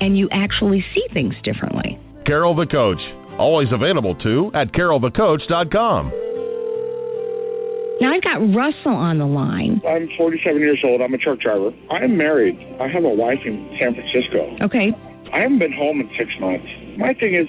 and you actually see things differently. Carol the Coach, always available too at carolthecoach.com. Now I've got Russell on the line. I'm 47 years old. I'm a truck driver. I am married. I have a wife in San Francisco. Okay. I haven't been home in six months. My thing is,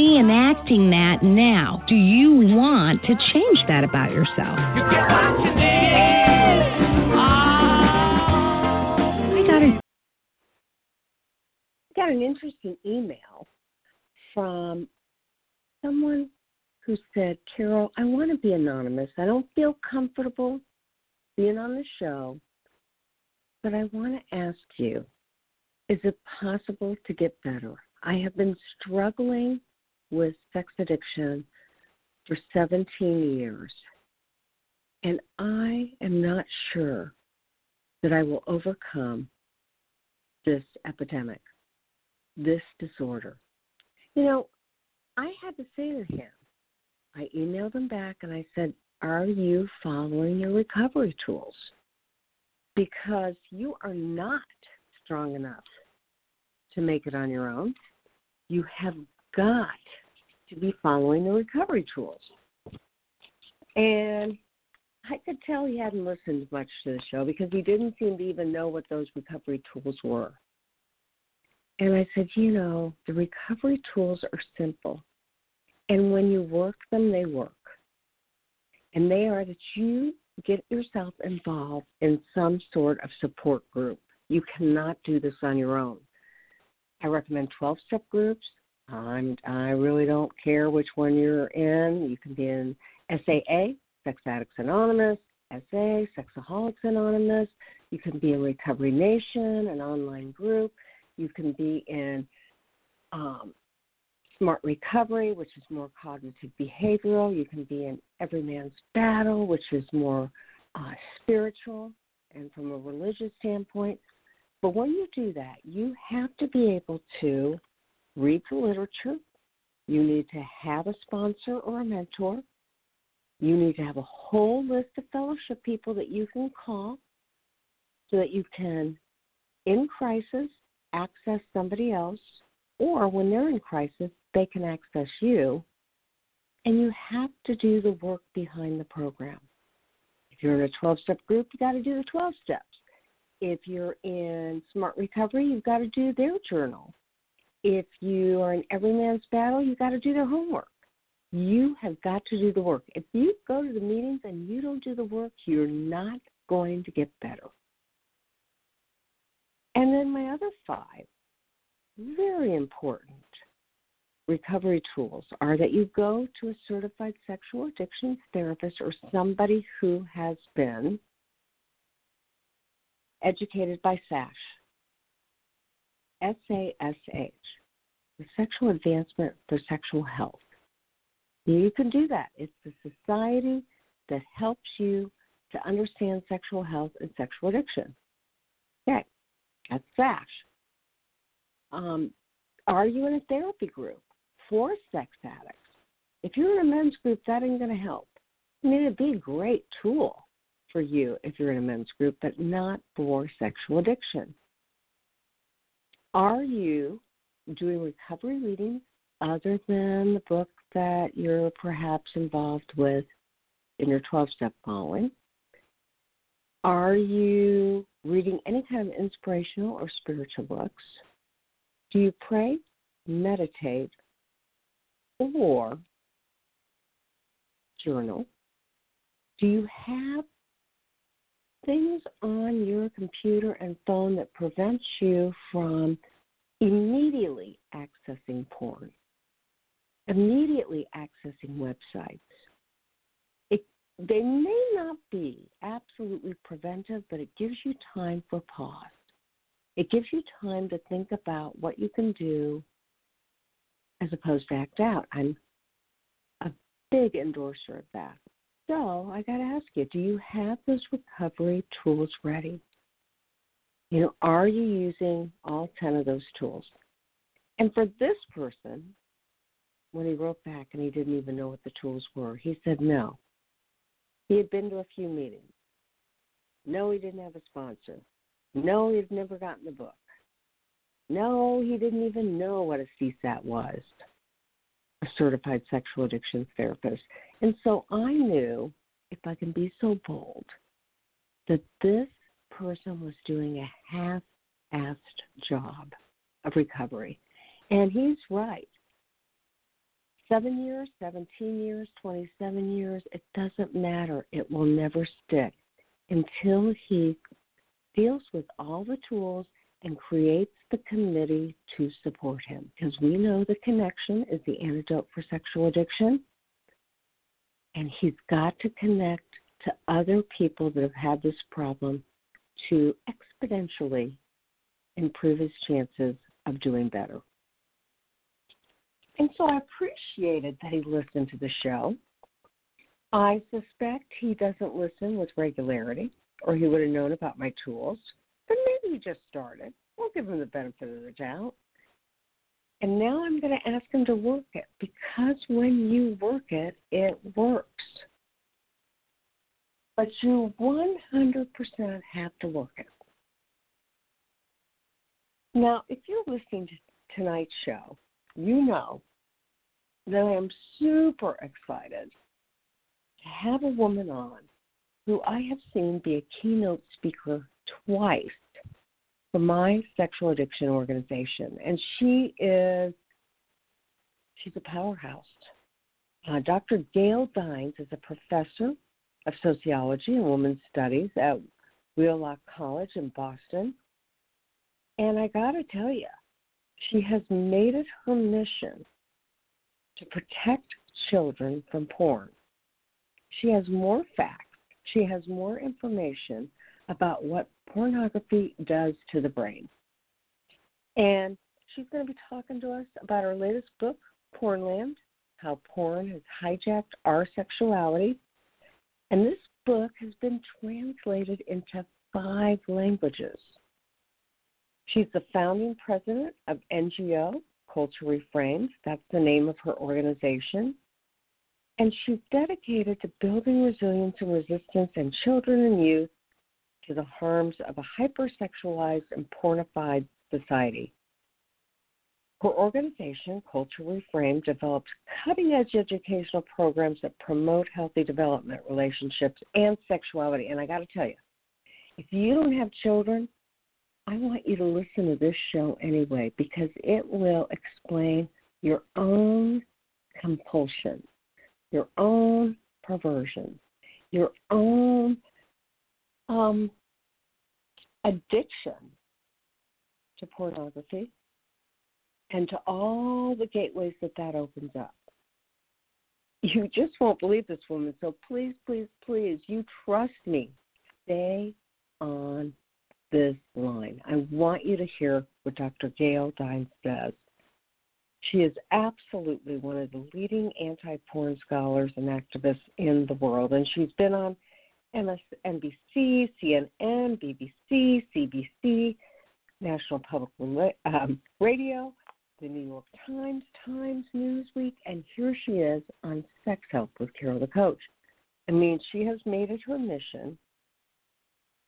reenacting that now. Do you want to change that about yourself? Ah. I got a got an interesting email from someone who said, Carol, I want to be anonymous. I don't feel comfortable being on the show, but I want to ask you is it possible to get better? I have been struggling with sex addiction for 17 years, and I am not sure that I will overcome this epidemic this disorder. You know, I had to say to him, I emailed him back and I said, Are you following your recovery tools? Because you are not strong enough to make it on your own. You have got to be following the recovery tools. And I could tell he hadn't listened much to the show because he didn't seem to even know what those recovery tools were. And I said, you know, the recovery tools are simple. And when you work them, they work. And they are that you get yourself involved in some sort of support group. You cannot do this on your own. I recommend 12 step groups. I'm, I really don't care which one you're in. You can be in SAA, Sex Addicts Anonymous, SA, Sexaholics Anonymous. You can be in Recovery Nation, an online group. You can be in um, Smart Recovery, which is more cognitive behavioral. You can be in Every Man's Battle, which is more uh, spiritual and from a religious standpoint. But when you do that, you have to be able to read the literature. You need to have a sponsor or a mentor. You need to have a whole list of fellowship people that you can call so that you can, in crisis, access somebody else, or when they're in crisis, they can access you. And you have to do the work behind the program. If you're in a 12 step group, you got to do the 12 steps. If you're in Smart Recovery, you've got to do their journal. If you are in Every Man's Battle, you've got to do their homework. You have got to do the work. If you go to the meetings and you don't do the work, you're not going to get better. And then my other five, very important recovery tools are that you go to a certified sexual addictions therapist or somebody who has been educated by SASH, S-A-S-H, the Sexual Advancement for Sexual Health. You can do that. It's the society that helps you to understand sexual health and sexual addiction. Okay, that's SASH. Um, are you in a therapy group? for sex addicts. If you're in a men's group, that ain't going to help. I mean, it'd be a great tool for you if you're in a men's group, but not for sexual addiction. Are you doing recovery readings other than the book that you're perhaps involved with in your 12 step following? Are you reading any kind of inspirational or spiritual books? Do you pray, meditate, or journal? Do you have things on your computer and phone that prevents you from immediately accessing porn, immediately accessing websites? It, they may not be absolutely preventive, but it gives you time for pause. It gives you time to think about what you can do as opposed to act out. I'm a big endorser of that. So I got to ask you, do you have those recovery tools ready? You know, are you using all 10 of those tools? And for this person, when he wrote back and he didn't even know what the tools were, he said no. He had been to a few meetings. No, he didn't have a sponsor. No, he'd never gotten the book. No, he didn't even know what a CSAT was, a certified sexual addiction therapist. And so I knew, if I can be so bold, that this person was doing a half assed job of recovery. And he's right. Seven years, 17 years, 27 years, it doesn't matter. It will never stick until he deals with all the tools and creates the committee to support him. Because we know the connection is the antidote for sexual addiction. And he's got to connect to other people that have had this problem to exponentially improve his chances of doing better. And so I appreciated that he listened to the show. I suspect he doesn't listen with regularity, or he would have known about my tools. But maybe he just started. We'll give him the benefit of the doubt. And now I'm going to ask him to work it because when you work it, it works. But you 100% have to work it. Now, if you're listening to tonight's show, you know that I am super excited to have a woman on who I have seen be a keynote speaker twice for my sexual addiction organization. And she is, she's a powerhouse. Uh, Dr. Gail Dines is a professor of sociology and women's studies at Wheelock College in Boston. And I got to tell you, she has made it her mission to protect children from porn. She has more facts, she has more information about what pornography does to the brain. And she's going to be talking to us about her latest book, Pornland How Porn Has Hijacked Our Sexuality. And this book has been translated into five languages. She's the founding president of NGO Culture Reframed. That's the name of her organization. And she's dedicated to building resilience and resistance in children and youth to the harms of a hypersexualized and pornified society. Her organization, Culture Reframed, develops cutting edge educational programs that promote healthy development, relationships, and sexuality. And I got to tell you, if you don't have children, I want you to listen to this show anyway because it will explain your own compulsion, your own perversion, your own um, addiction to pornography and to all the gateways that that opens up. You just won't believe this woman. So please, please, please, you trust me. Stay on this line. I want you to hear what Dr. Gail Dines says. She is absolutely one of the leading anti porn scholars and activists in the world, and she's been on MSNBC, CNN, BBC, CBC, National Public um, Radio, the New York Times, Times, Newsweek, and here she is on Sex Help with Carol the Coach. I mean, she has made it her mission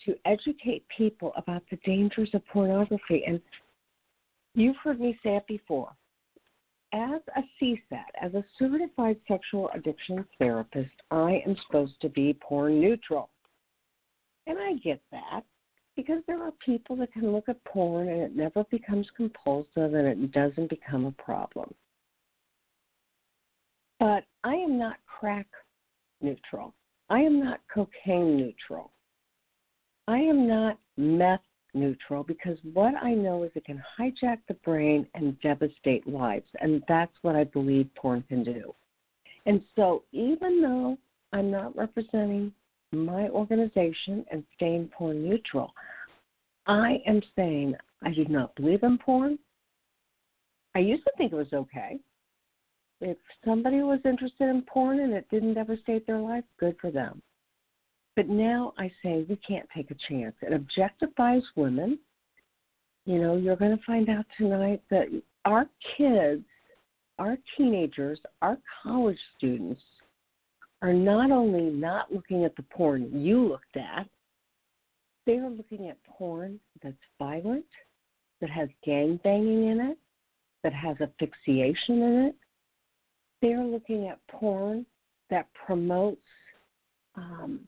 to educate people about the dangers of pornography. And you've heard me say it before. As a CSAT, as a certified sexual addiction therapist, I am supposed to be porn neutral. And I get that because there are people that can look at porn and it never becomes compulsive and it doesn't become a problem. But I am not crack neutral. I am not cocaine neutral. I am not meth neutral because what I know is it can hijack the brain and devastate lives. And that's what I believe porn can do. And so even though I'm not representing my organization and staying porn neutral. I am saying I do not believe in porn. I used to think it was okay. If somebody was interested in porn and it didn't devastate their life, good for them. But now I say we can't take a chance. It objectifies women. You know, you're going to find out tonight that our kids, our teenagers, our college students are not only not looking at the porn you looked at, they are looking at porn that's violent, that has gang banging in it, that has asphyxiation in it. They are looking at porn that promotes um,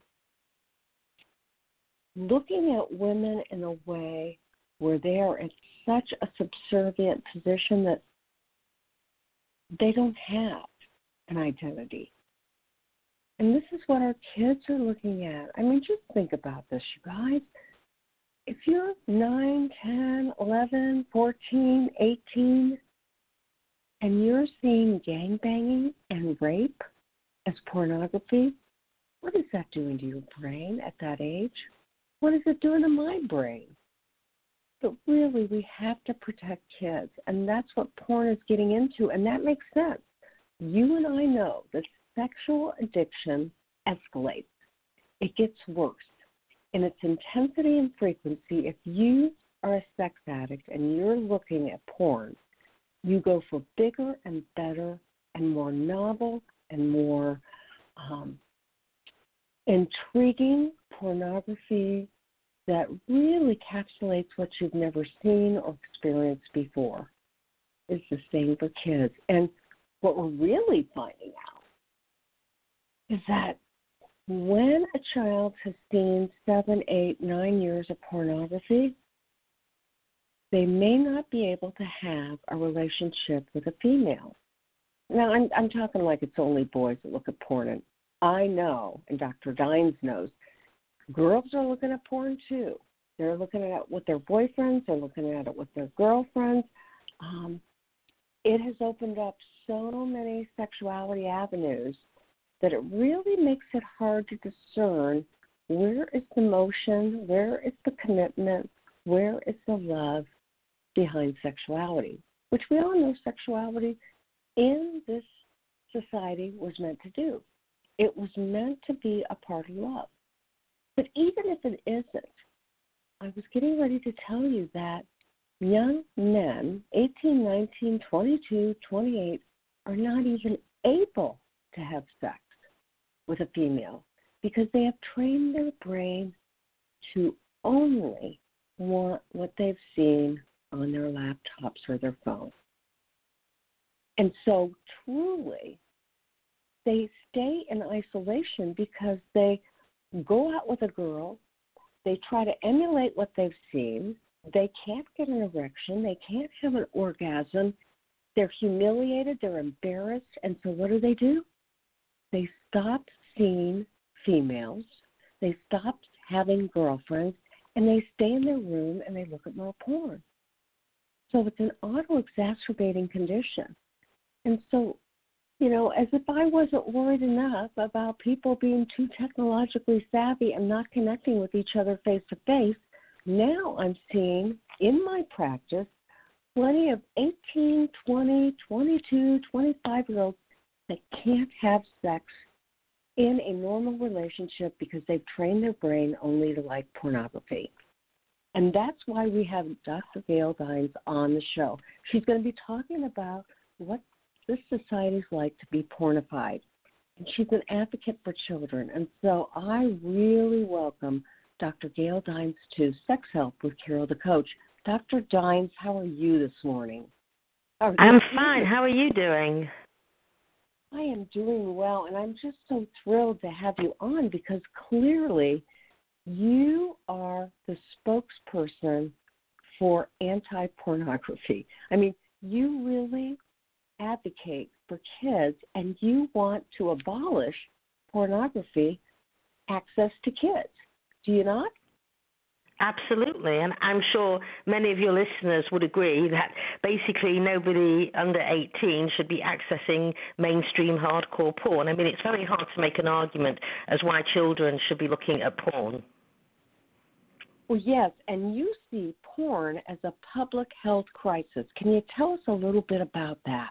looking at women in a way where they are in such a subservient position that they don't have an identity. And this is what our kids are looking at. I mean, just think about this, you guys. If you're 9, 10, 11, 14, 18, and you're seeing gang banging and rape as pornography, what is that doing to your brain at that age? What is it doing to my brain? But really, we have to protect kids, and that's what porn is getting into, and that makes sense. You and I know that sexual addiction escalates. It gets worse in its intensity and frequency. If you are a sex addict and you're looking at porn, you go for bigger and better and more novel and more um, intriguing pornography that really encapsulates what you've never seen or experienced before. It's the same for kids. And what we're really finding out is that when a child has seen seven, eight, nine years of pornography, they may not be able to have a relationship with a female. Now, I'm, I'm talking like it's only boys that look at porn. And I know, and Dr. Dines knows, girls are looking at porn too. They're looking at it with their boyfriends, they're looking at it with their girlfriends. Um, it has opened up so many sexuality avenues that it really makes it hard to discern where is the motion, where is the commitment, where is the love behind sexuality, which we all know sexuality in this society was meant to do. It was meant to be a part of love. But even if it isn't, I was getting ready to tell you that young men, 18, 19, 22, 28, are not even able to have sex with a female because they have trained their brain to only want what they've seen on their laptops or their phone. And so, truly, they stay in isolation because they go out with a girl, they try to emulate what they've seen, they can't get an erection, they can't have an orgasm, they're humiliated, they're embarrassed, and so what do they do? They stop seeing females, they stop having girlfriends, and they stay in their room and they look at more porn. So it's an auto exacerbating condition. And so, you know, as if I wasn't worried enough about people being too technologically savvy and not connecting with each other face to face, now I'm seeing in my practice plenty of 18, 20, 22, 25 year olds that can't have sex in a normal relationship because they've trained their brain only to like pornography. And that's why we have Dr. Gail Dines on the show. She's going to be talking about what this society is like to be pornified. And she's an advocate for children. And so I really welcome Dr. Gail Dines to Sex Help with Carol the Coach. Dr. Dines, how are you this morning? Oh, I'm fine. How are you doing? I am doing well, and I'm just so thrilled to have you on because clearly you are the spokesperson for anti pornography. I mean, you really advocate for kids and you want to abolish pornography access to kids. Do you not? Absolutely, and I'm sure many of your listeners would agree that basically nobody under 18 should be accessing mainstream hardcore porn. I mean, it's very hard to make an argument as why children should be looking at porn. Well, yes, and you see porn as a public health crisis. Can you tell us a little bit about that?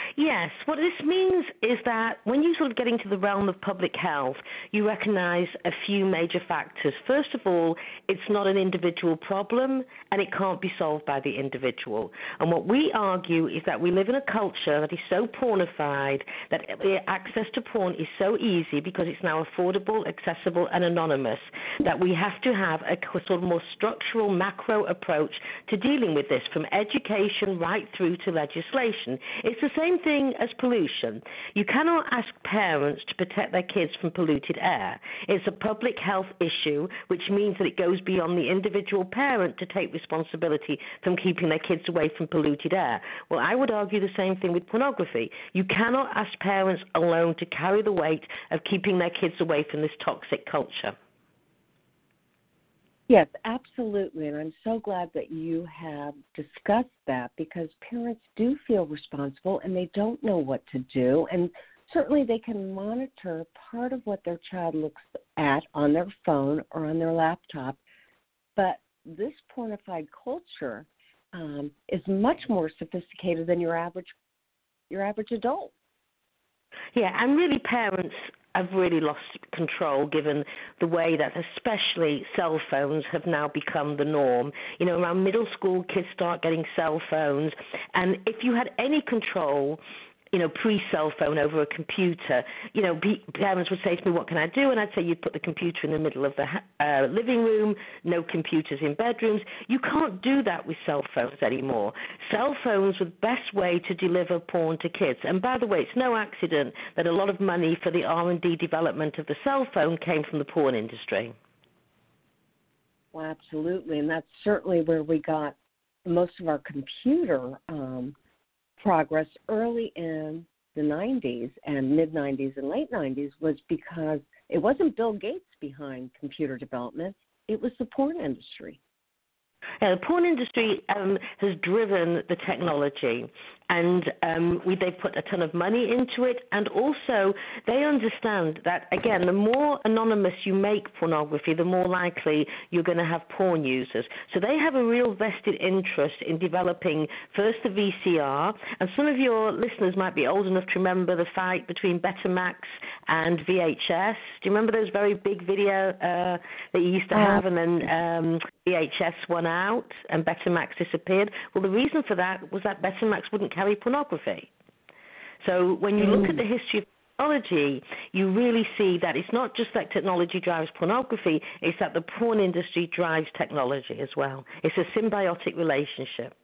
Yes, what this means is that when you sort of get into the realm of public health, you recognize a few major factors. First of all, it's not an individual problem and it can't be solved by the individual. And what we argue is that we live in a culture that is so pornified that access to porn is so easy because it's now affordable, accessible, and anonymous that we have to have a sort of more structural macro approach to dealing with this from education right through to legislation. It's the same thing as pollution. You cannot ask parents to protect their kids from polluted air. It's a public health issue, which means that it goes beyond the individual parent to take responsibility from keeping their kids away from polluted air. Well, I would argue the same thing with pornography. You cannot ask parents alone to carry the weight of keeping their kids away from this toxic culture. Yes, absolutely. And I'm so glad that you have discussed that because parents do feel responsible and they don't know what to do. And certainly they can monitor part of what their child looks at on their phone or on their laptop. But this pornified culture um, is much more sophisticated than your average your average adult. Yeah, and really parents have really lost control given the way that especially cell phones have now become the norm. You know, around middle school kids start getting cell phones and if you had any control you know, pre-cell phone over a computer, you know, parents would say to me, "What can I do?" And I'd say, "You'd put the computer in the middle of the uh, living room. No computers in bedrooms. You can't do that with cell phones anymore. Cell phones were the best way to deliver porn to kids. And by the way, it's no accident that a lot of money for the R&D development of the cell phone came from the porn industry. Well, absolutely, and that's certainly where we got most of our computer um, progress early in the 90s and mid 90s and late 90s was because it wasn't Bill Gates behind computer development, it was the porn industry. Yeah, the porn industry um, has driven the technology, and um, we, they've put a ton of money into it. And also, they understand that again, the more anonymous you make pornography, the more likely you're going to have porn users. So they have a real vested interest in developing first the VCR. And some of your listeners might be old enough to remember the fight between Betamax and VHS. Do you remember those very big video uh, that you used to have, and then um, VHS won out and Betamax disappeared? Well, the reason for that was that Betamax wouldn't carry pornography. So when you look at the mm. history of technology, you really see that it's not just that technology drives pornography, it's that the porn industry drives technology as well. It's a symbiotic relationship.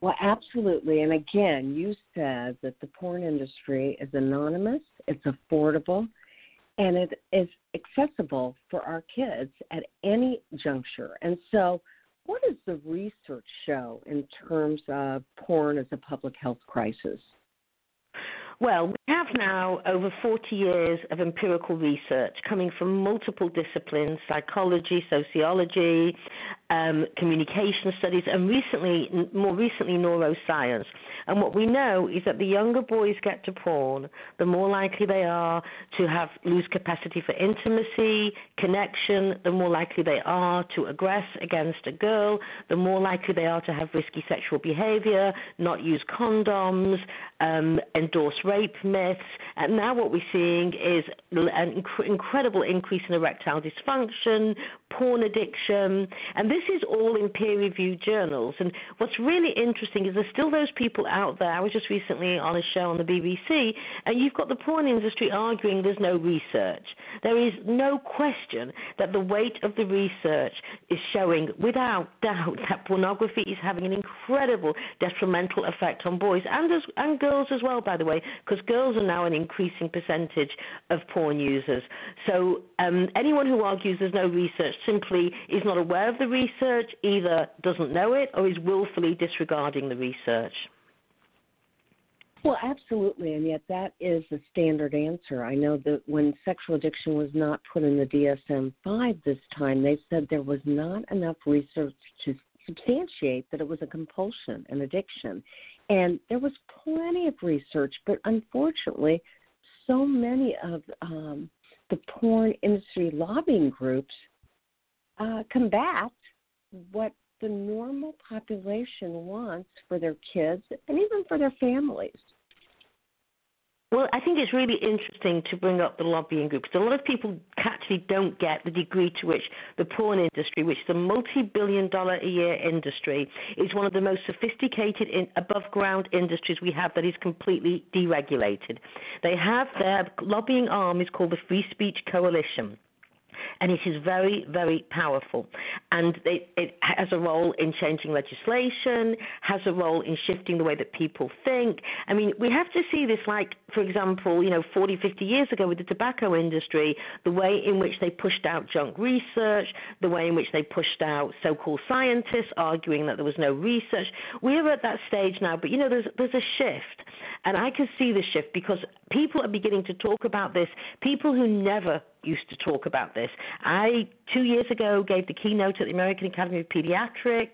Well, absolutely. And again, you said that the porn industry is anonymous, it's affordable, and it is accessible for our kids at any juncture. And so, what does the research show in terms of porn as a public health crisis? Well, we have now over 40 years of empirical research coming from multiple disciplines psychology, sociology, um, communication studies, and recently, more recently, neuroscience. And what we know is that the younger boys get to porn, the more likely they are to have lose capacity for intimacy, connection, the more likely they are to aggress against a girl, the more likely they are to have risky sexual behavior, not use condoms, um, endorse rape myths. And now what we're seeing is an inc- incredible increase in erectile dysfunction, porn addiction, and this is all in peer-reviewed journals. And what's really interesting is there's still those people out there. I was just recently on a show on the BBC, and you've got the porn industry arguing there's no research. There is no question that the weight of the research is showing, without doubt, that pornography is having an incredible detrimental effect on boys and as, and girls as well, by the way, because girls are now an increasing percentage of porn users. So um, anyone who argues there's no research simply is not aware of the research, either doesn't know it, or is willfully disregarding the research. Well, absolutely, and yet that is the standard answer. I know that when sexual addiction was not put in the DSM 5 this time, they said there was not enough research to substantiate that it was a compulsion, an addiction. And there was plenty of research, but unfortunately, so many of um, the porn industry lobbying groups uh, combat what the normal population wants for their kids and even for their families. Well, I think it's really interesting to bring up the lobbying group because a lot of people actually don't get the degree to which the porn industry, which is a multi-billion dollar a year industry, is one of the most sophisticated in above ground industries we have that is completely deregulated. They have their lobbying arm is called the Free Speech Coalition and it is very, very powerful. And it, it has a role in changing legislation, has a role in shifting the way that people think. I mean, we have to see this like, for example, you know, 40, 50 years ago with the tobacco industry, the way in which they pushed out junk research, the way in which they pushed out so-called scientists arguing that there was no research. We are at that stage now, but you know, there's there's a shift, and I can see the shift because people are beginning to talk about this. People who never used to talk about this. I, two years ago, gave the keynote at the American Academy of Pediatrics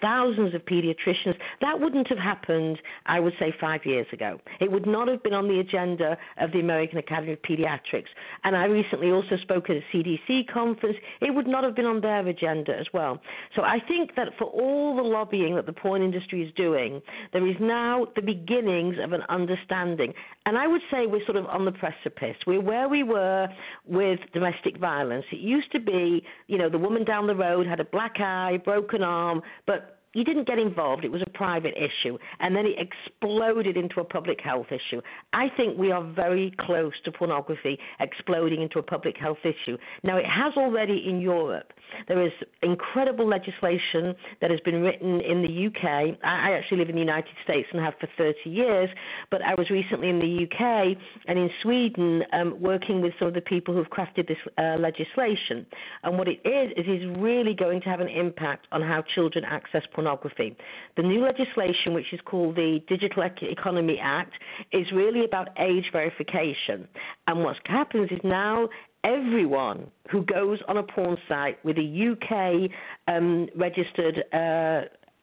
thousands of pediatricians. That wouldn't have happened, I would say, five years ago. It would not have been on the agenda of the American Academy of Pediatrics. And I recently also spoke at a CDC conference. It would not have been on their agenda as well. So I think that for all the lobbying that the porn industry is doing, there is now the beginnings of an understanding. And I would say we're sort of on the precipice. We're where we were with domestic violence. It used to be, you know, the woman down the road had a black eye, broken arm, but you didn't get involved. It was a private issue. And then it exploded into a public health issue. I think we are very close to pornography exploding into a public health issue. Now, it has already in Europe. There is incredible legislation that has been written in the UK. I actually live in the United States and have for 30 years, but I was recently in the UK and in Sweden um, working with some of the people who've crafted this uh, legislation. And what it is, is really going to have an impact on how children access pornography. The new legislation, which is called the Digital Economy Act, is really about age verification. And what happens is now everyone who goes on a porn site with a UK um, registered uh,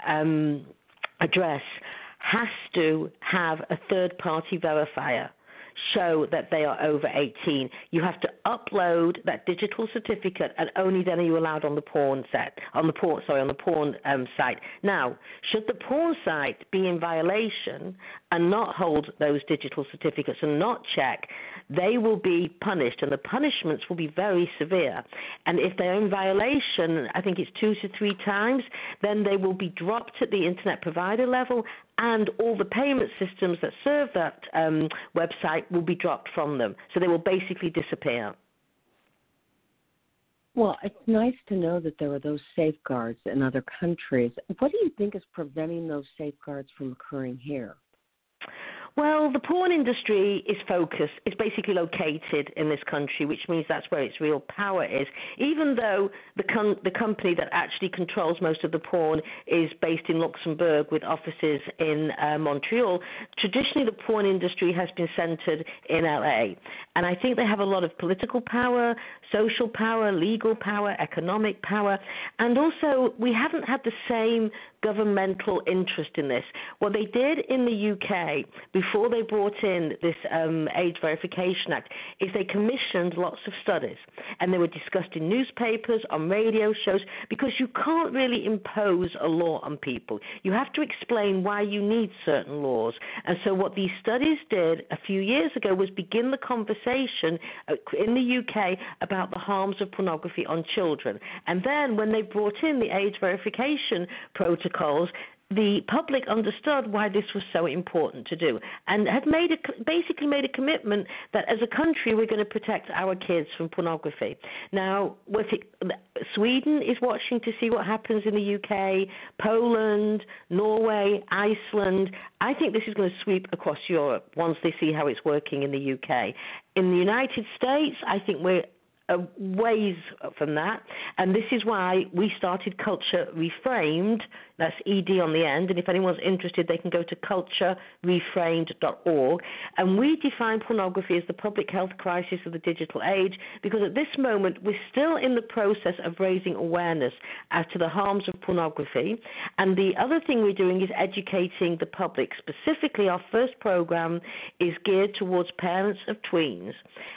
um, address has to have a third party verifier show that they are over 18. You have to upload that digital certificate, and only then are you allowed on the porn set, on the porn, sorry, on the porn um, site. Now, should the porn site be in violation and not hold those digital certificates and not check, they will be punished, and the punishments will be very severe. And if they're in violation, I think it's two to three times, then they will be dropped at the internet provider level, and all the payment systems that serve that um, website will be dropped from them. So they will basically disappear. Well, it's nice to know that there are those safeguards in other countries. What do you think is preventing those safeguards from occurring here? Well, the porn industry is focused, it's basically located in this country, which means that's where its real power is. Even though the, com- the company that actually controls most of the porn is based in Luxembourg with offices in uh, Montreal, traditionally the porn industry has been centered in LA. And I think they have a lot of political power, social power, legal power, economic power, and also we haven't had the same governmental interest in this. What they did in the UK before they brought in this um, Age Verification Act is they commissioned lots of studies, and they were discussed in newspapers, on radio shows, because you can't really impose a law on people. You have to explain why you need certain laws. And so, what these studies did a few years ago was begin the conversation uh, in the UK about the harms of pornography on children. And then, when they brought in the age verification protocols, the public understood why this was so important to do and had made a, basically made a commitment that as a country we're going to protect our kids from pornography. Now, it, um, Sweden is watching to see what happens in the UK, Poland, Norway, Iceland. I think this is going to sweep across Europe once they see how it's working in the UK. In the United States, I think we're uh, ways from that. And this is why we started Culture Reframed. That's ED on the end. And if anyone's interested, they can go to culturereframed.org. And we define pornography as the public health crisis of the digital age because at this moment we're still in the process of raising awareness as to the harms of pornography. And the other thing we're doing is educating the public. Specifically, our first program is geared towards parents of tweens.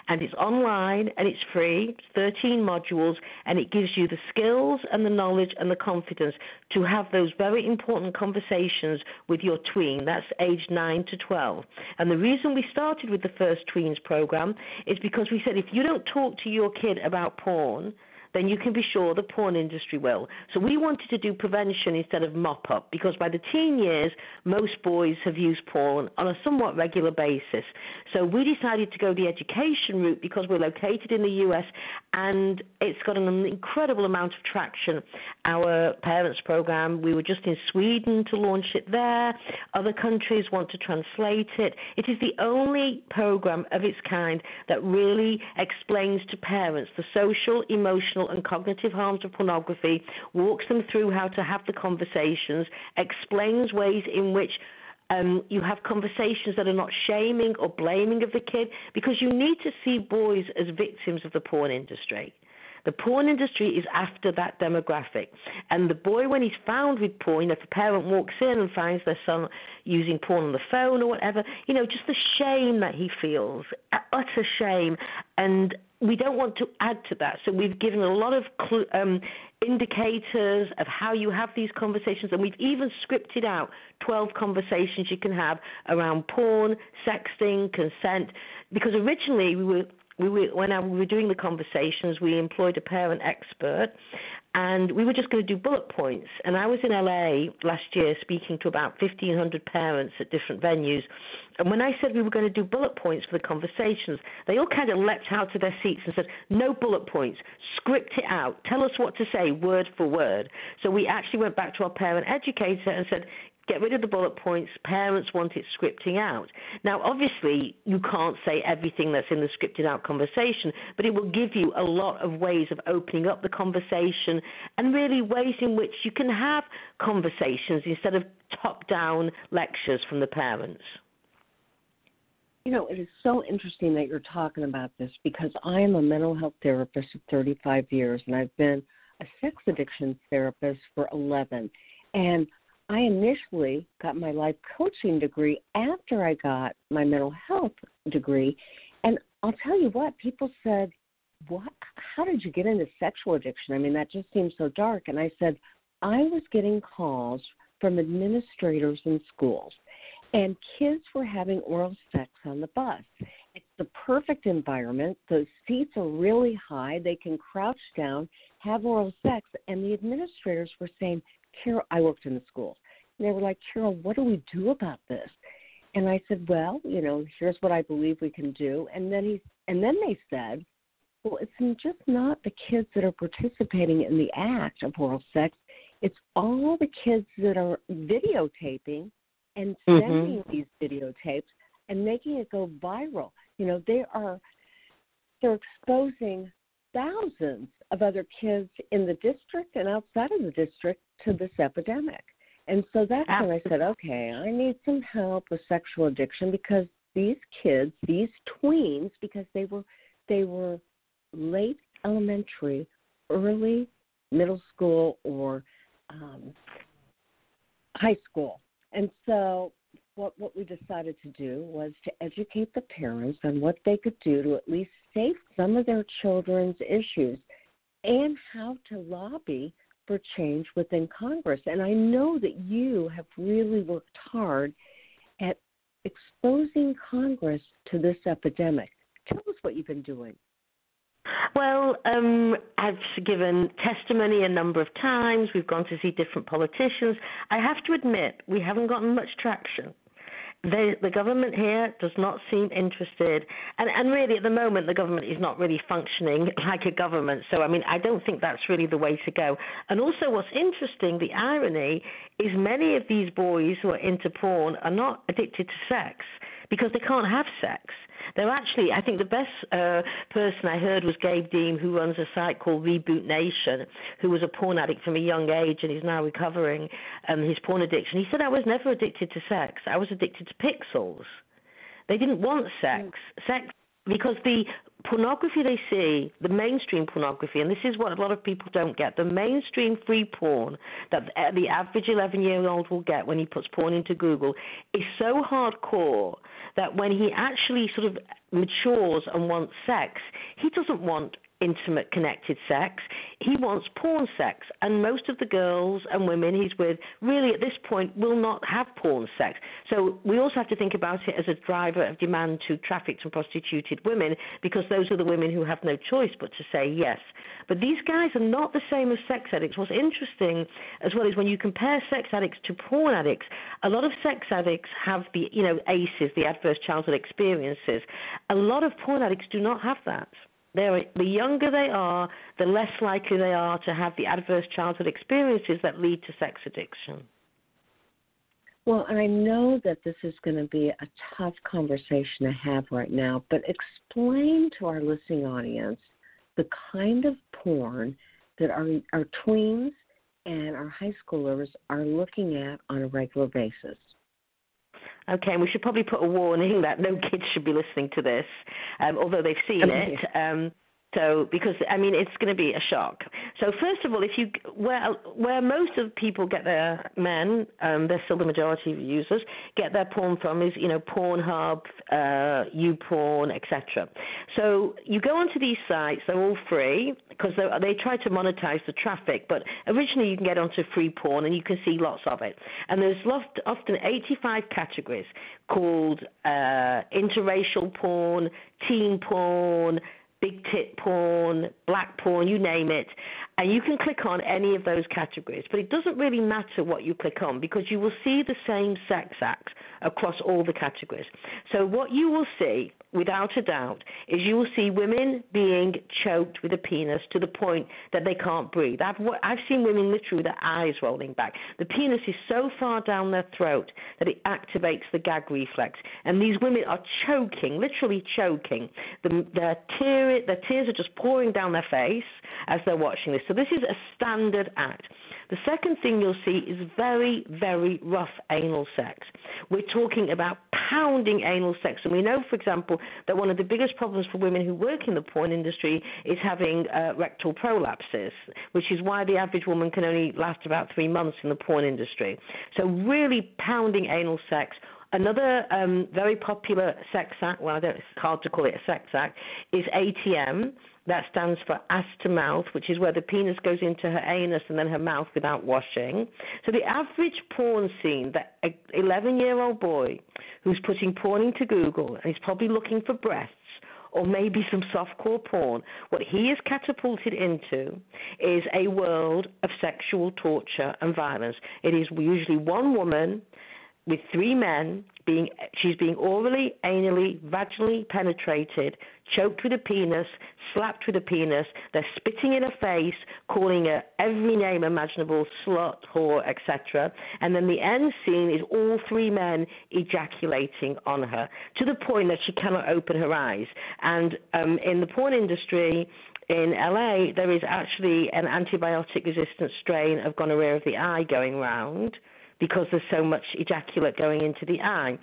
And it's online and it's free 13 modules, and it gives you the skills and the knowledge and the confidence to have those very important conversations with your tween. That's age 9 to 12. And the reason we started with the first tweens program is because we said if you don't talk to your kid about porn, then you can be sure the porn industry will. So we wanted to do prevention instead of mop up because by the teen years, most boys have used porn on a somewhat regular basis. So we decided to go the education route because we're located in the US and it's got an incredible amount of traction. Our parents program, we were just in Sweden to launch it there. Other countries want to translate it. It is the only program of its kind that really explains to parents the social, emotional, and cognitive harms of pornography, walks them through how to have the conversations, explains ways in which um, you have conversations that are not shaming or blaming of the kid because you need to see boys as victims of the porn industry. The porn industry is after that demographic. And the boy, when he's found with porn, if a parent walks in and finds their son using porn on the phone or whatever, you know, just the shame that he feels, utter shame. And we don't want to add to that. So we've given a lot of cl- um, indicators of how you have these conversations, and we've even scripted out 12 conversations you can have around porn, sexting, consent. Because originally we were we were, when I, we were doing the conversations, we employed a parent expert, and we were just going to do bullet points. And I was in LA last year speaking to about 1,500 parents at different venues. And when I said we were going to do bullet points for the conversations, they all kind of leapt out of their seats and said, No bullet points, script it out, tell us what to say word for word. So we actually went back to our parent educator and said, get rid of the bullet points. Parents want it scripting out. Now, obviously, you can't say everything that's in the scripted out conversation, but it will give you a lot of ways of opening up the conversation and really ways in which you can have conversations instead of top down lectures from the parents. You know, it is so interesting that you're talking about this because I am a mental health therapist for 35 years and I've been a sex addiction therapist for 11. And I initially got my life coaching degree after I got my mental health degree. And I'll tell you what, people said, What how did you get into sexual addiction? I mean, that just seems so dark. And I said, I was getting calls from administrators in schools and kids were having oral sex on the bus. It's the perfect environment. The seats are really high. They can crouch down, have oral sex, and the administrators were saying, Carol, I worked in the schools. And they were like, Carol, what do we do about this? And I said, well, you know, here's what I believe we can do. And then he, and then they said, well, it's just not the kids that are participating in the act of oral sex. It's all the kids that are videotaping and mm-hmm. sending mm-hmm. these videotapes and making it go viral. You know, they are they're exposing thousands of other kids in the district and outside of the district to this epidemic. And so that's when I said, okay, I need some help with sexual addiction because these kids, these tweens, because they were they were late elementary, early middle school, or um, high school. And so what what we decided to do was to educate the parents on what they could do to at least save some of their children's issues and how to lobby for change within Congress. And I know that you have really worked hard at exposing Congress to this epidemic. Tell us what you've been doing. Well, um, I've given testimony a number of times. We've gone to see different politicians. I have to admit, we haven't gotten much traction. They, the government here does not seem interested, and, and really at the moment the government is not really functioning like a government. So I mean I don't think that's really the way to go. And also what's interesting, the irony is many of these boys who are into porn are not addicted to sex because they can't have sex. They're actually, I think the best uh, person I heard was Gabe Deem, who runs a site called Reboot Nation, who was a porn addict from a young age and is now recovering um, his porn addiction. He said, I was never addicted to sex. I was addicted to pixels. They didn't want sex. Mm. Sex because the pornography they see, the mainstream pornography, and this is what a lot of people don't get, the mainstream free porn that the average 11 year old will get when he puts porn into Google is so hardcore that when he actually sort of matures and wants sex, he doesn't want intimate connected sex. He wants porn sex. And most of the girls and women he's with really at this point will not have porn sex. So we also have to think about it as a driver of demand to trafficked and prostituted women because those are the women who have no choice but to say yes. But these guys are not the same as sex addicts. What's interesting as well is when you compare sex addicts to porn addicts, a lot of sex addicts have the, you know, ACEs, the adverse childhood experiences. A lot of porn addicts do not have that. They're, the younger they are, the less likely they are to have the adverse childhood experiences that lead to sex addiction. Well, I know that this is going to be a tough conversation to have right now, but explain to our listening audience the kind of porn that our, our tweens and our high schoolers are looking at on a regular basis. Okay, and we should probably put a warning that no kids should be listening to this, um, although they've seen it. Um, so, because I mean, it's going to be a shock. So, first of all, if you where where most of people get their men, um, they're still the majority of users, get their porn from is you know Pornhub, uh, YouPorn, etc. So you go onto these sites; they're all free because they try to monetize the traffic. But originally, you can get onto free porn and you can see lots of it. And there's often 85 categories called uh, interracial porn, teen porn big tit porn, black porn, you name it. And you can click on any of those categories. But it doesn't really matter what you click on because you will see the same sex acts across all the categories. So what you will see, without a doubt, is you will see women being choked with a penis to the point that they can't breathe. I've, I've seen women literally with their eyes rolling back. The penis is so far down their throat that it activates the gag reflex. And these women are choking, literally choking. The, their, tear, their tears are just pouring down their face as they're watching this. So this is a standard act. The second thing you'll see is very, very rough anal sex. We're talking about pounding anal sex. And we know, for example, that one of the biggest problems for women who work in the porn industry is having uh, rectal prolapses, which is why the average woman can only last about three months in the porn industry. So, really pounding anal sex. Another um, very popular sex act, well, I don't, it's hard to call it a sex act, is ATM, that stands for ass to mouth, which is where the penis goes into her anus and then her mouth without washing. So the average porn scene, that 11 year old boy who's putting porn into Google and he's probably looking for breasts or maybe some softcore porn, what he is catapulted into is a world of sexual torture and violence. It is usually one woman with three men being she's being orally, anally, vaginally penetrated, choked with a penis, slapped with a penis. They're spitting in her face, calling her every name imaginable, slut, whore, etc. And then the end scene is all three men ejaculating on her to the point that she cannot open her eyes. And um, in the porn industry, in LA, there is actually an antibiotic resistant strain of gonorrhea of the eye going round because there's so much ejaculate going into the eye.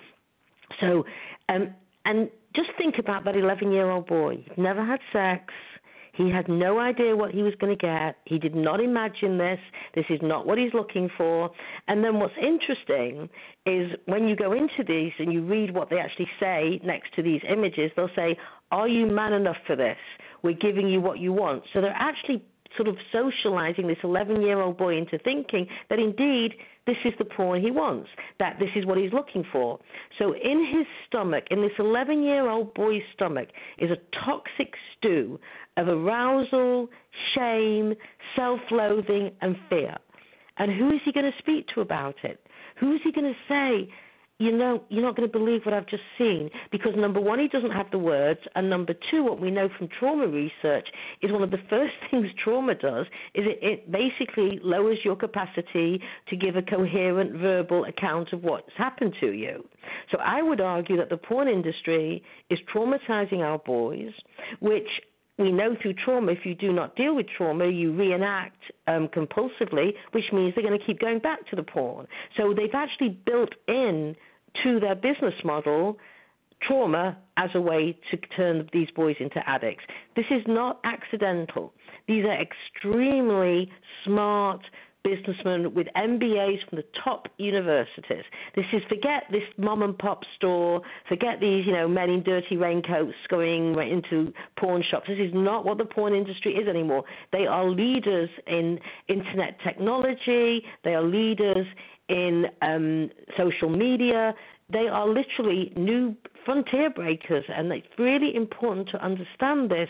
So, um, and just think about that 11 year old boy. He's never had sex. He had no idea what he was going to get. He did not imagine this. This is not what he's looking for. And then what's interesting is when you go into these and you read what they actually say next to these images, they'll say, Are you man enough for this? We're giving you what you want. So they're actually sort of socializing this 11 year old boy into thinking that indeed this is the porn he wants, that this is what he's looking for. So in his stomach, in this 11 year old boy's stomach, is a toxic stew of arousal, shame, self loathing, and fear. And who is he going to speak to about it? Who is he going to say, you know, you're not going to believe what I've just seen because number one, he doesn't have the words, and number two, what we know from trauma research is one of the first things trauma does is it, it basically lowers your capacity to give a coherent verbal account of what's happened to you. So I would argue that the porn industry is traumatizing our boys, which we know through trauma, if you do not deal with trauma, you reenact um, compulsively, which means they're going to keep going back to the porn. So they've actually built in to their business model trauma as a way to turn these boys into addicts. This is not accidental. These are extremely smart businessmen with MBAs from the top universities. This is forget this mom and pop store, forget these, you know, men in dirty raincoats going into porn shops. This is not what the porn industry is anymore. They are leaders in internet technology, they are leaders in um, social media. They are literally new frontier breakers, and it's really important to understand this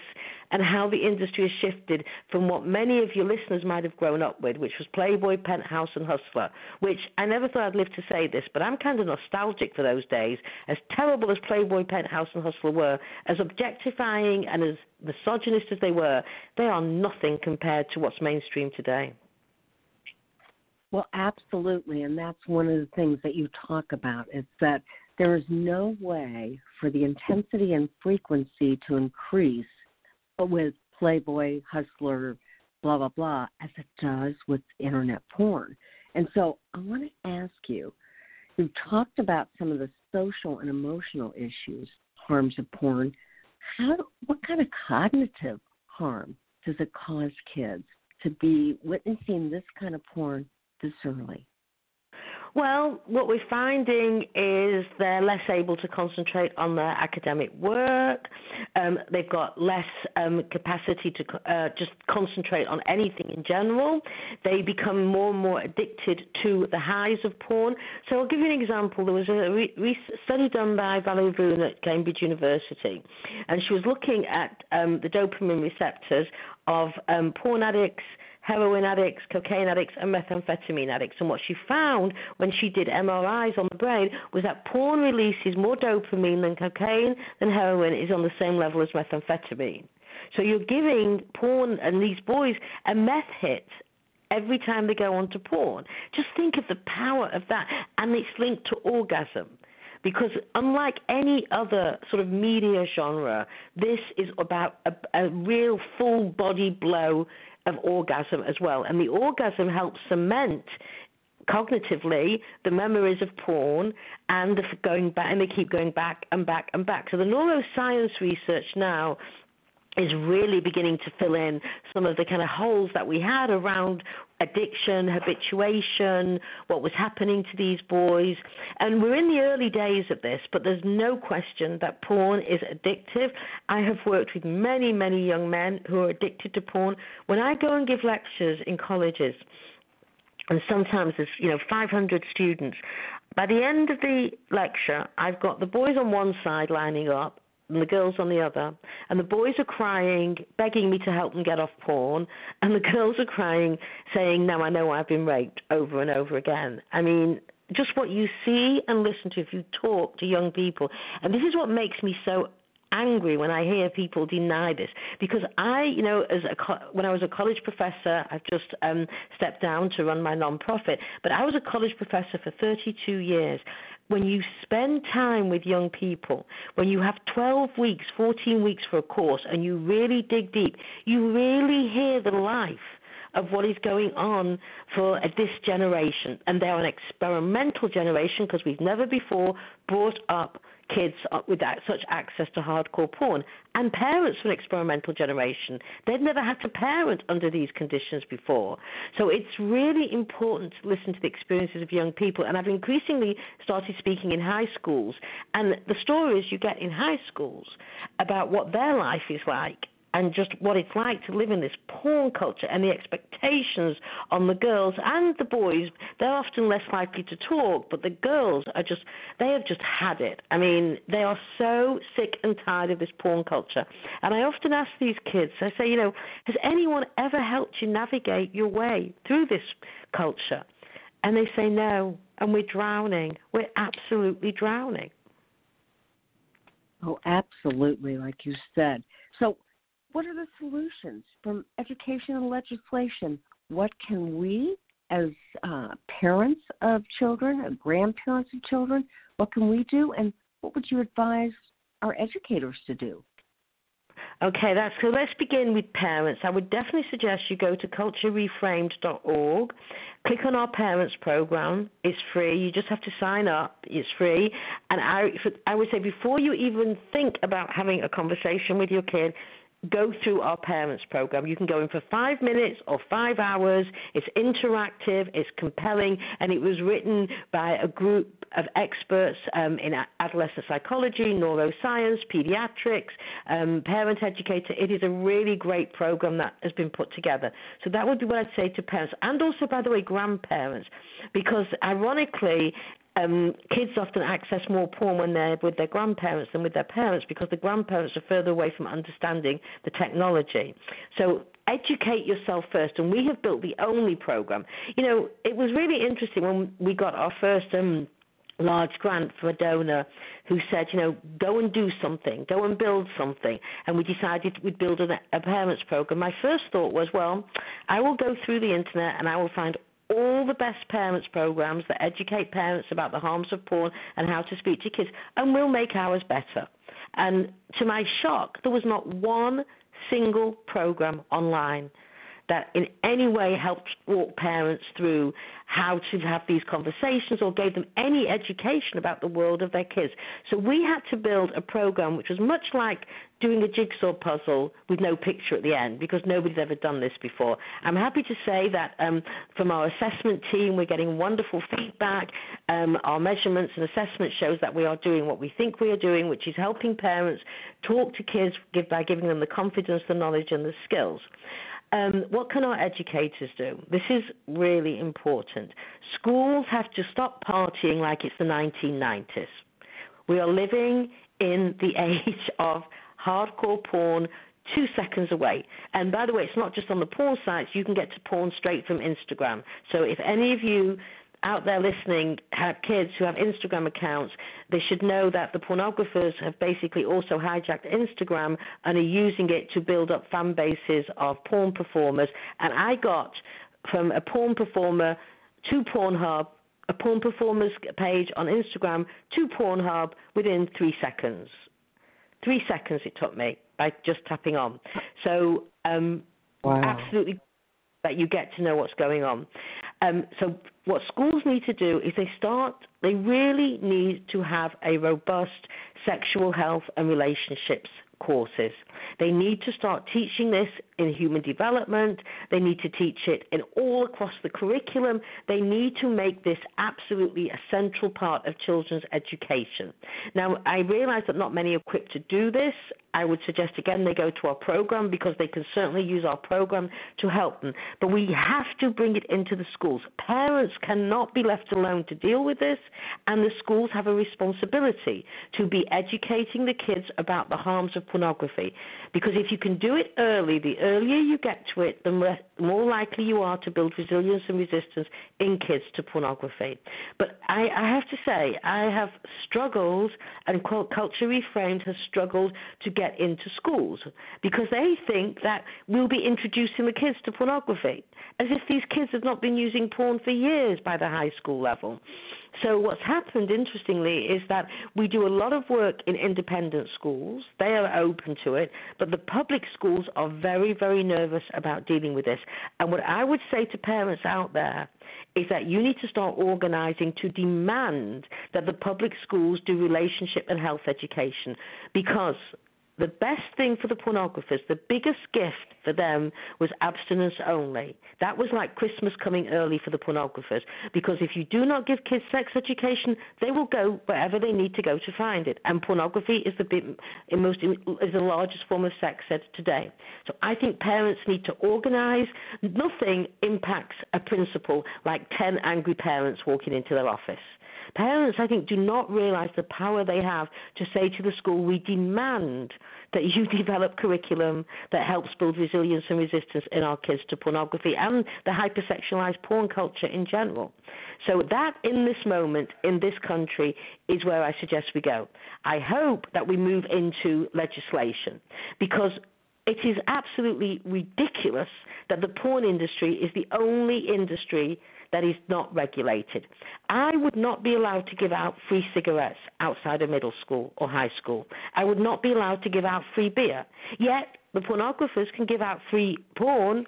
and how the industry has shifted from what many of your listeners might have grown up with, which was Playboy, Penthouse, and Hustler. Which I never thought I'd live to say this, but I'm kind of nostalgic for those days. As terrible as Playboy, Penthouse, and Hustler were, as objectifying and as misogynist as they were, they are nothing compared to what's mainstream today. Well, absolutely. And that's one of the things that you talk about is that there is no way for the intensity and frequency to increase with Playboy, Hustler, blah, blah, blah, as it does with internet porn. And so I want to ask you you talked about some of the social and emotional issues, harms of porn. How, what kind of cognitive harm does it cause kids to be witnessing this kind of porn this early? Well, what we're finding is they're less able to concentrate on their academic work. Um, they've got less um, capacity to uh, just concentrate on anything in general. They become more and more addicted to the highs of porn. So I'll give you an example. There was a re- study done by Valerie Brune at Cambridge University, and she was looking at um, the dopamine receptors of um, porn addicts heroin addicts, cocaine addicts, and methamphetamine addicts. And what she found when she did MRIs on the brain was that porn releases more dopamine than cocaine, than heroin is on the same level as methamphetamine. So you're giving porn and these boys a meth hit every time they go onto porn. Just think of the power of that, and it's linked to orgasm. Because unlike any other sort of media genre, this is about a, a real full body blow of orgasm as well. And the orgasm helps cement cognitively the memories of porn and the going back and they keep going back and back and back. So the neuroscience research now is really beginning to fill in some of the kind of holes that we had around addiction, habituation, what was happening to these boys. And we're in the early days of this, but there's no question that porn is addictive. I have worked with many, many young men who are addicted to porn. When I go and give lectures in colleges, and sometimes there's you know 500 students. By the end of the lecture, I've got the boys on one side lining up, and the girls on the other. And the boys are crying, begging me to help them get off porn. And the girls are crying, saying, Now I know I've been raped over and over again. I mean, just what you see and listen to if you talk to young people. And this is what makes me so angry when I hear people deny this because I, you know, as a when I was a college professor, I've just um, stepped down to run my nonprofit, but I was a college professor for 32 years, when you spend time with young people, when you have 12 weeks, 14 weeks for a course, and you really dig deep, you really hear the life of what is going on for this generation. And they're an experimental generation because we've never before brought up kids with that, such access to hardcore porn, and parents from experimental generation. They've never had to parent under these conditions before. So it's really important to listen to the experiences of young people. And I've increasingly started speaking in high schools, and the stories you get in high schools about what their life is like and just what it's like to live in this porn culture and the expectations on the girls and the boys. They're often less likely to talk, but the girls are just, they have just had it. I mean, they are so sick and tired of this porn culture. And I often ask these kids, I say, you know, has anyone ever helped you navigate your way through this culture? And they say no, and we're drowning. We're absolutely drowning. Oh, absolutely, like you said. So, what are the solutions from education and legislation? What can we, as uh, parents of children, and grandparents of children, what can we do, and what would you advise our educators to do? Okay, that's so. Let's begin with parents. I would definitely suggest you go to culturereframed.org, click on our parents program. It's free. You just have to sign up. It's free. And I, I would say before you even think about having a conversation with your kid, go through our parents program. You can go in for five minutes or five hours. It's interactive, it's compelling, and it was written by a group of experts um, in adolescent psychology, neuroscience, pediatrics, um, parent educator. It is a really great program that has been put together. So that would be what I'd say to parents, and also, by the way, grandparents, because ironically, um, kids often access more porn when they're with their grandparents than with their parents because the grandparents are further away from understanding the technology. So educate yourself first, and we have built the only program. You know, it was really interesting when we got our first. Um, large grant for a donor who said, you know, go and do something, go and build something. And we decided we'd build a parents program. My first thought was, well, I will go through the internet and I will find all the best parents programs that educate parents about the harms of porn and how to speak to kids, and we'll make ours better. And to my shock, there was not one single program online that in any way helped walk parents through how to have these conversations or gave them any education about the world of their kids. So we had to build a program which was much like doing a jigsaw puzzle with no picture at the end because nobody's ever done this before. I'm happy to say that um, from our assessment team, we're getting wonderful feedback. Um, our measurements and assessment shows that we are doing what we think we are doing, which is helping parents talk to kids by giving them the confidence, the knowledge, and the skills. Um, what can our educators do? This is really important. Schools have to stop partying like it's the 1990s. We are living in the age of hardcore porn two seconds away. And by the way, it's not just on the porn sites, you can get to porn straight from Instagram. So if any of you out there listening have kids who have Instagram accounts, they should know that the pornographers have basically also hijacked Instagram and are using it to build up fan bases of porn performers. And I got from a porn performer to Pornhub, a porn performer's page on Instagram to Pornhub within three seconds. Three seconds it took me by just tapping on. So, um, wow. absolutely that you get to know what's going on. Um, so what schools need to do is they start, they really need to have a robust sexual health and relationships courses. They need to start teaching this in human development. They need to teach it in all across the curriculum. They need to make this absolutely a central part of children's education. Now, I realize that not many are equipped to do this. I would suggest again they go to our program because they can certainly use our program to help them. But we have to bring it into the schools. Parents cannot be left alone to deal with this, and the schools have a responsibility to be educating the kids about the harms of pornography. Because if you can do it early, the earlier you get to it, the more likely you are to build resilience and resistance in kids to pornography. But I, I have to say, I have struggled, and Culture Reframed has struggled to get into schools because they think that we'll be introducing the kids to pornography, as if these kids have not been using porn for years by the high school level. So what's happened, interestingly, is that we do a lot of work in independent schools. They are open to it, but the public schools are very, very nervous about dealing with this. And what I would say to parents out there is that you need to start organizing to demand that the public schools do relationship and health education because the best thing for the pornographers, the biggest gift for them was abstinence only. That was like Christmas coming early for the pornographers because if you do not give kids sex education, they will go wherever they need to go to find it. And pornography is the big, most is the largest form of sex ed today. So I think parents need to organize. Nothing impacts a principal like 10 angry parents walking into their office. Parents, I think, do not realize the power they have to say to the school, we demand that you develop curriculum that helps build resilience and resistance in our kids to pornography and the hypersexualized porn culture in general. So, that in this moment, in this country, is where I suggest we go. I hope that we move into legislation because it is absolutely ridiculous that the porn industry is the only industry that is not regulated. I would not be allowed to give out free cigarettes outside of middle school or high school. I would not be allowed to give out free beer. Yet the pornographers can give out free porn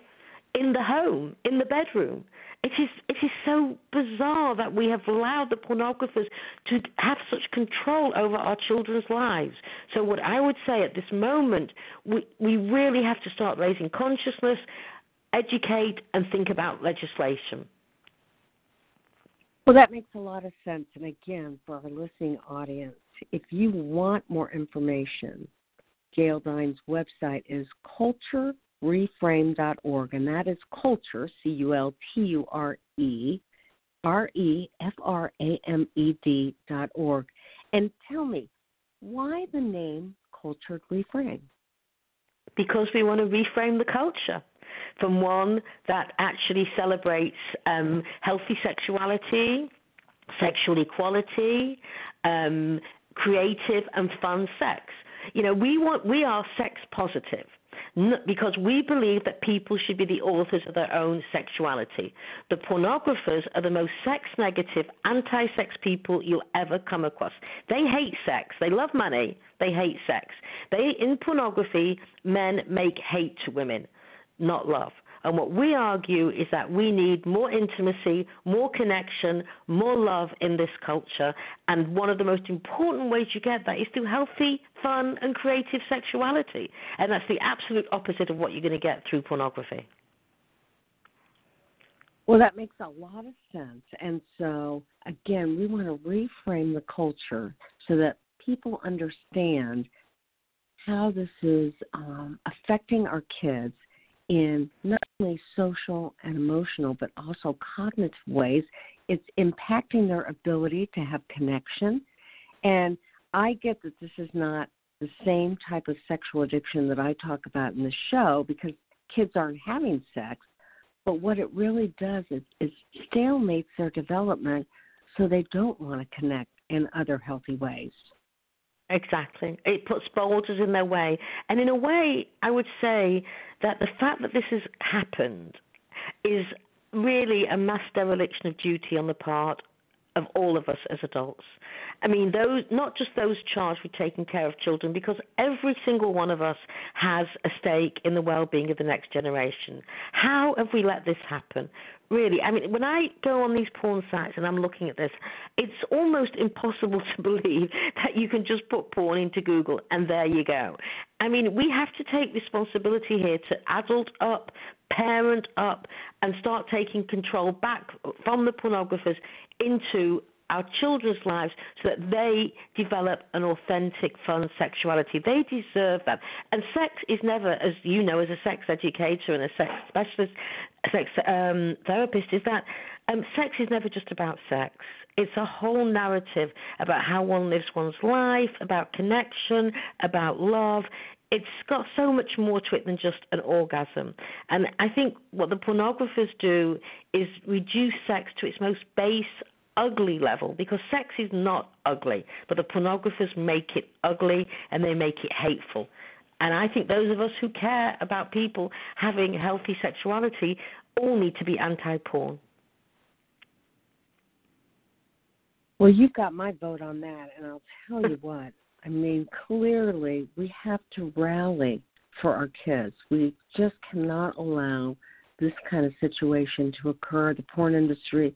in the home, in the bedroom. It is it is so bizarre that we have allowed the pornographers to have such control over our children's lives. So what I would say at this moment, we we really have to start raising consciousness, educate, and think about legislation. Well, that makes a lot of sense. And again, for our listening audience, if you want more information, Gail Dines' website is culturereframe.org, and that is culture, C U L T U R E, R E F R A M E D dot org. And tell me, why the name Cultured Reframe? Because we want to reframe the culture from one that actually celebrates um, healthy sexuality, sexual equality, um, creative and fun sex. You know, we want we are sex positive because we believe that people should be the authors of their own sexuality. The pornographers are the most sex negative, anti sex people you'll ever come across. They hate sex. They love money. They hate sex. They in pornography, men make hate to women not love. And what we argue is that we need more intimacy, more connection, more love in this culture. And one of the most important ways you get that is through healthy, fun, and creative sexuality. And that's the absolute opposite of what you're going to get through pornography. Well, that makes a lot of sense. And so, again, we want to reframe the culture so that people understand how this is um, affecting our kids in not only social and emotional, but also cognitive ways. It's impacting their ability to have connection. And I get that this is not the same type of sexual addiction that I talk about in the show because kids aren't having sex. But what it really does is, is stalemates their development so they don't want to connect in other healthy ways. Exactly. It puts boulders in their way. And in a way, I would say that the fact that this has happened is really a mass dereliction of duty on the part of all of us as adults. I mean, those not just those charged with taking care of children, because every single one of us has a stake in the well-being of the next generation. How have we let this happen? Really, I mean, when I go on these porn sites and I'm looking at this, it's almost impossible to believe that you can just put porn into Google and there you go. I mean, we have to take responsibility here to adult up, parent up, and start taking control back from the pornographers into our children's lives so that they develop an authentic, fun sexuality. They deserve that. And sex is never, as you know, as a sex educator and a sex specialist, sex um, therapist, is that um, sex is never just about sex. It's a whole narrative about how one lives one's life, about connection, about love it's got so much more to it than just an orgasm. And I think what the pornographers do is reduce sex to its most base, ugly level because sex is not ugly, but the pornographers make it ugly and they make it hateful. And I think those of us who care about people having healthy sexuality all need to be anti porn. Well, you've got my vote on that, and I'll tell you what. I mean, clearly, we have to rally for our kids. We just cannot allow this kind of situation to occur. The porn industry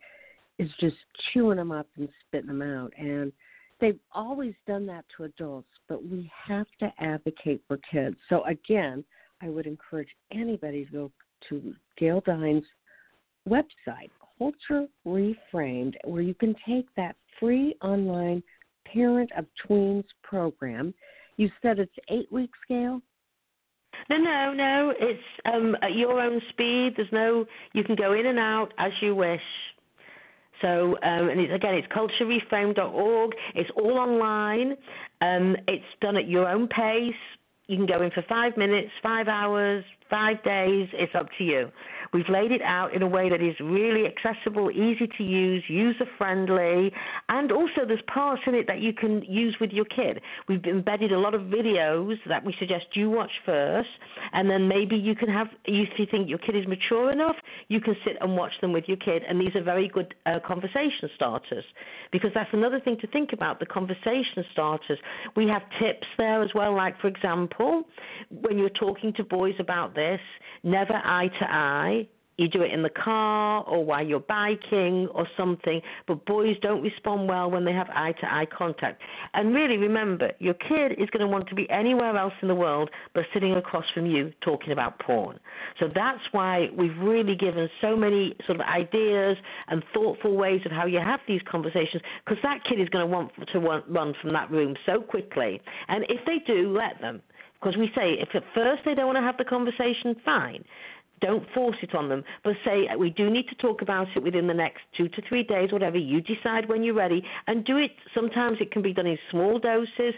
is just chewing them up and spitting them out. And they've always done that to adults, but we have to advocate for kids. So, again, I would encourage anybody to go to Gail Dines' website, Culture Reframed, where you can take that free online Parent of Tweens program. You said it's eight weeks, Gail? No, no, no. It's um, at your own speed. There's no. You can go in and out as you wish. So, um, and it's, again, it's culturereframe.org. It's all online. Um, it's done at your own pace. You can go in for five minutes, five hours, five days. It's up to you. We've laid it out in a way that is really accessible, easy to use, user friendly, and also there's parts in it that you can use with your kid. We've embedded a lot of videos that we suggest you watch first, and then maybe you can have, if you think your kid is mature enough, you can sit and watch them with your kid, and these are very good uh, conversation starters because that's another thing to think about the conversation starters. We have tips there as well, like, for example, when you're talking to boys about this, never eye to eye you do it in the car or while you're biking or something, but boys don't respond well when they have eye to eye contact. And really remember, your kid is going to want to be anywhere else in the world but sitting across from you talking about porn. So that's why we've really given so many sort of ideas and thoughtful ways of how you have these conversations because that kid is going to want to run from that room so quickly. And if they do, let them because we say if at first they don't want to have the conversation, fine. Don't force it on them, but say uh, we do need to talk about it within the next two to three days, whatever. You decide when you're ready, and do it. Sometimes it can be done in small doses.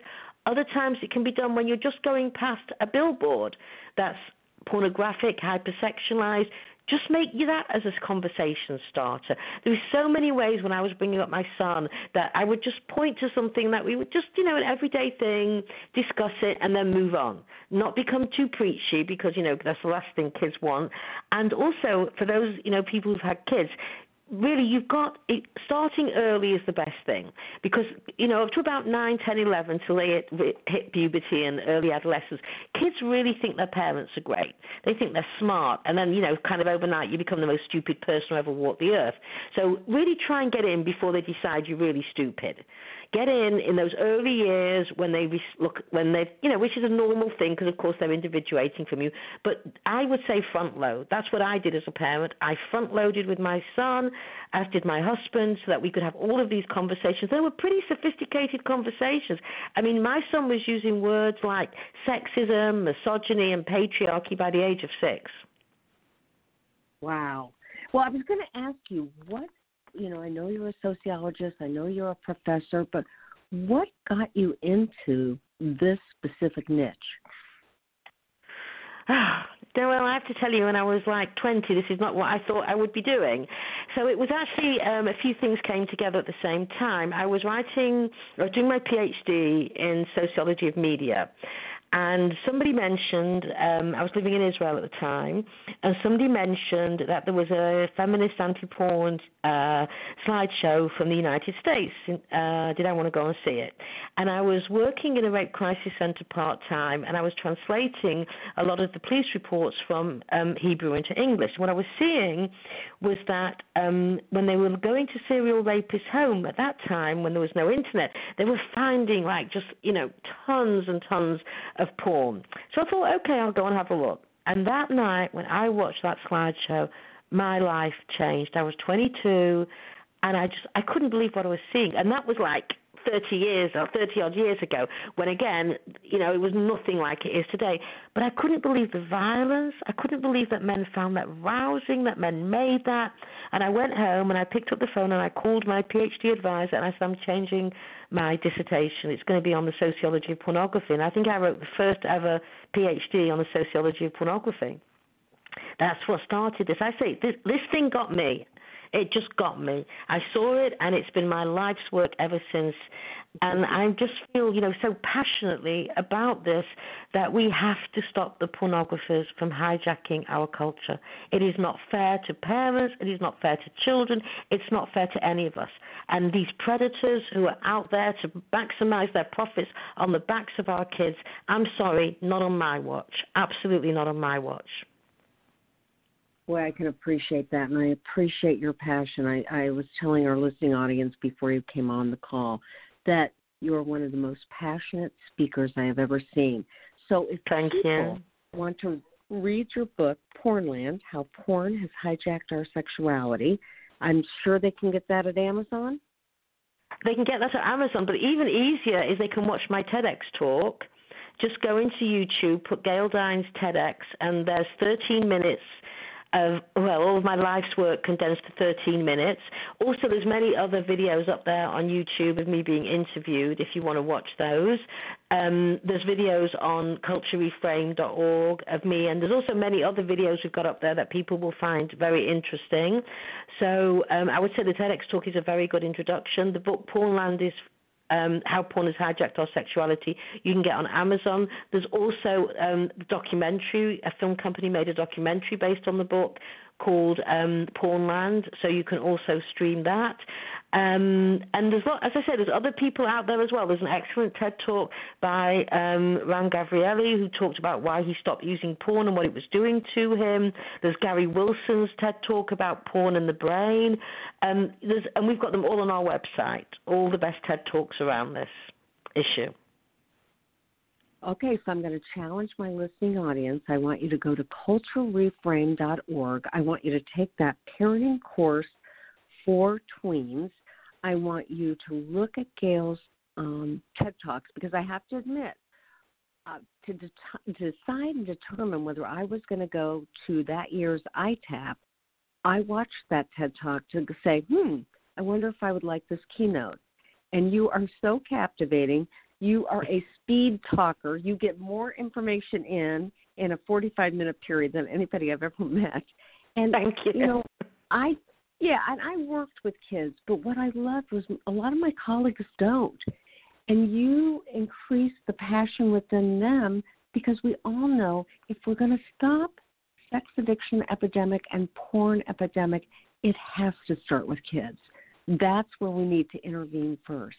Other times it can be done when you're just going past a billboard that's pornographic, hypersexualized. Just make that as a conversation starter. There were so many ways when I was bringing up my son that I would just point to something that we would just, you know, an everyday thing, discuss it, and then move on. Not become too preachy because, you know, that's the last thing kids want. And also, for those, you know, people who've had kids, really you've got it, starting early is the best thing. Because you know up to about nine, ten, eleven till they hit, hit puberty and early adolescence kids really think their parents are great. They think they're smart. And then you know kind of overnight you become the most stupid person who ever walked the earth. So really try and get in before they decide you're really stupid get in in those early years when they look when they you know which is a normal thing because of course they're individuating from you. But i would say front load. That's what i did as a parent. I front loaded with my son as did my husband so that we could have all of these conversations. They were pretty sophisticated conversations. I mean my son was using words like sexism misogyny and patriarchy by the age of 6 wow. Well i was going to ask you what you know, I know you're a sociologist, I know you're a professor, but what got you into this specific niche? well, I have to tell you, when I was like 20, this is not what I thought I would be doing. So it was actually um, a few things came together at the same time. I was writing, I was doing my PhD in sociology of media, and somebody mentioned um, I was living in Israel at the time, and somebody mentioned that there was a feminist anti-porn uh, slideshow from the United States. Uh, did I want to go and see it? And I was working in a rape crisis center part time, and I was translating a lot of the police reports from um, Hebrew into English. What I was seeing was that um, when they were going to serial rapists' home at that time, when there was no internet, they were finding like just you know tons and tons of porn. So I thought, okay, I'll go and have a look. And that night, when I watched that slideshow, my life changed. I was 22, and I just I couldn't believe what I was seeing, and that was like 30 years or 30 odd years ago, when again, you know, it was nothing like it is today. But I couldn't believe the violence. I couldn't believe that men found that rousing, that men made that. And I went home and I picked up the phone and I called my PhD advisor and I said, I'm changing my dissertation. It's going to be on the sociology of pornography. And I think I wrote the first ever PhD on the sociology of pornography. That's what started this. I say this, this thing got me. It just got me. I saw it, and it's been my life's work ever since. And I just feel, you know, so passionately about this that we have to stop the pornographers from hijacking our culture. It is not fair to parents. It is not fair to children. It's not fair to any of us. And these predators who are out there to maximize their profits on the backs of our kids, I'm sorry, not on my watch. Absolutely not on my watch. Boy, I can appreciate that, and I appreciate your passion. I, I was telling our listening audience before you came on the call that you are one of the most passionate speakers I have ever seen. So, if Thank people you. want to read your book, Pornland How Porn Has Hijacked Our Sexuality, I'm sure they can get that at Amazon. They can get that at Amazon, but even easier is they can watch my TEDx talk. Just go into YouTube, put Gail Dines TEDx, and there's 13 minutes of well, all of my life's work condensed to 13 minutes. Also, there's many other videos up there on YouTube of me being interviewed. If you want to watch those, um, there's videos on culturereframe.org of me, and there's also many other videos we've got up there that people will find very interesting. So um, I would say the TEDx talk is a very good introduction. The book Pornland is um, How Porn Has Hijacked Our Sexuality. You can get on Amazon. There's also um, documentary. A film company made a documentary based on the book called um, Pornland, so you can also stream that. Um, and there's, as I said, there's other people out there as well. There's an excellent TED talk by um, Gavrieli who talked about why he stopped using porn and what it was doing to him. There's Gary Wilson's TED talk about porn and the brain. Um, and we've got them all on our website. All the best TED talks around this issue. Okay, so I'm going to challenge my listening audience. I want you to go to culturalreframe.org. I want you to take that parenting course for tweens. I want you to look at Gail's um, TED Talks because I have to admit, uh, to de- decide and determine whether I was going to go to that year's ITAP, I watched that TED Talk to say, hmm, I wonder if I would like this keynote. And you are so captivating you are a speed talker. You get more information in in a 45 minute period than anybody I've ever met. And Thank you. You know, I yeah, and I worked with kids, but what I loved was a lot of my colleagues don't. And you increase the passion within them because we all know if we're going to stop sex addiction epidemic and porn epidemic, it has to start with kids. That's where we need to intervene first.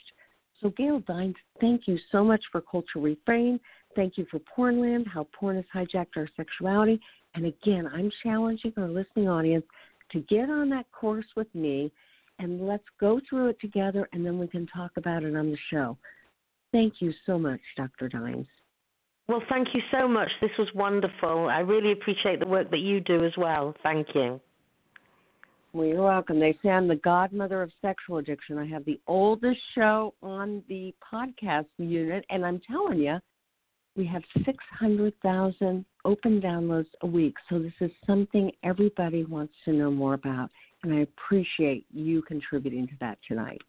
So, Gail Dines, thank you so much for Culture Reframe. Thank you for Pornland, how porn has hijacked our sexuality. And again, I'm challenging our listening audience to get on that course with me and let's go through it together and then we can talk about it on the show. Thank you so much, Dr. Dines. Well, thank you so much. This was wonderful. I really appreciate the work that you do as well. Thank you. Well, you're welcome. They say I'm the godmother of sexual addiction. I have the oldest show on the podcast unit, and I'm telling you, we have 600,000 open downloads a week. So this is something everybody wants to know more about, and I appreciate you contributing to that tonight.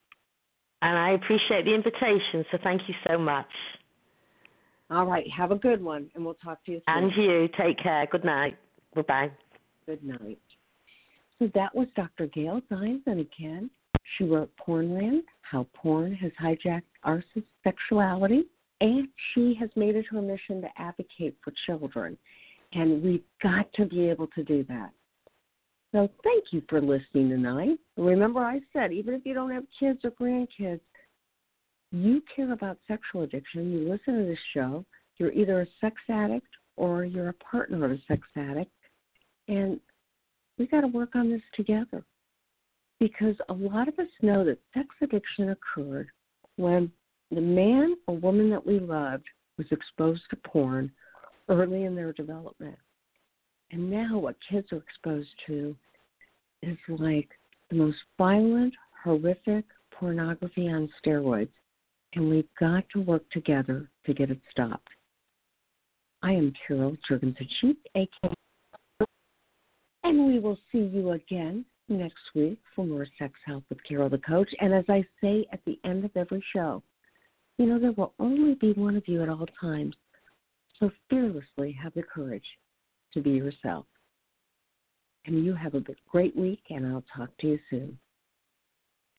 And I appreciate the invitation, so thank you so much. All right, have a good one, and we'll talk to you soon. And you, take care. Good night. Bye bye. Good night. So that was Dr. Gail Dines, and again, she wrote Pornland, How Porn Has Hijacked Our Sexuality, and she has made it her mission to advocate for children. And we've got to be able to do that. So thank you for listening tonight. Remember, I said, even if you don't have kids or grandkids, you care about sexual addiction, you listen to this show, you're either a sex addict or you're a partner of a sex addict, and we got to work on this together because a lot of us know that sex addiction occurred when the man or woman that we loved was exposed to porn early in their development. And now what kids are exposed to is like the most violent, horrific pornography on steroids. And we've got to work together to get it stopped. I am Carol Juergensen, aka and we will see you again next week for more Sex Help with Carol the Coach. And as I say at the end of every show, you know, there will only be one of you at all times. So fearlessly have the courage to be yourself. And you have a great week, and I'll talk to you soon.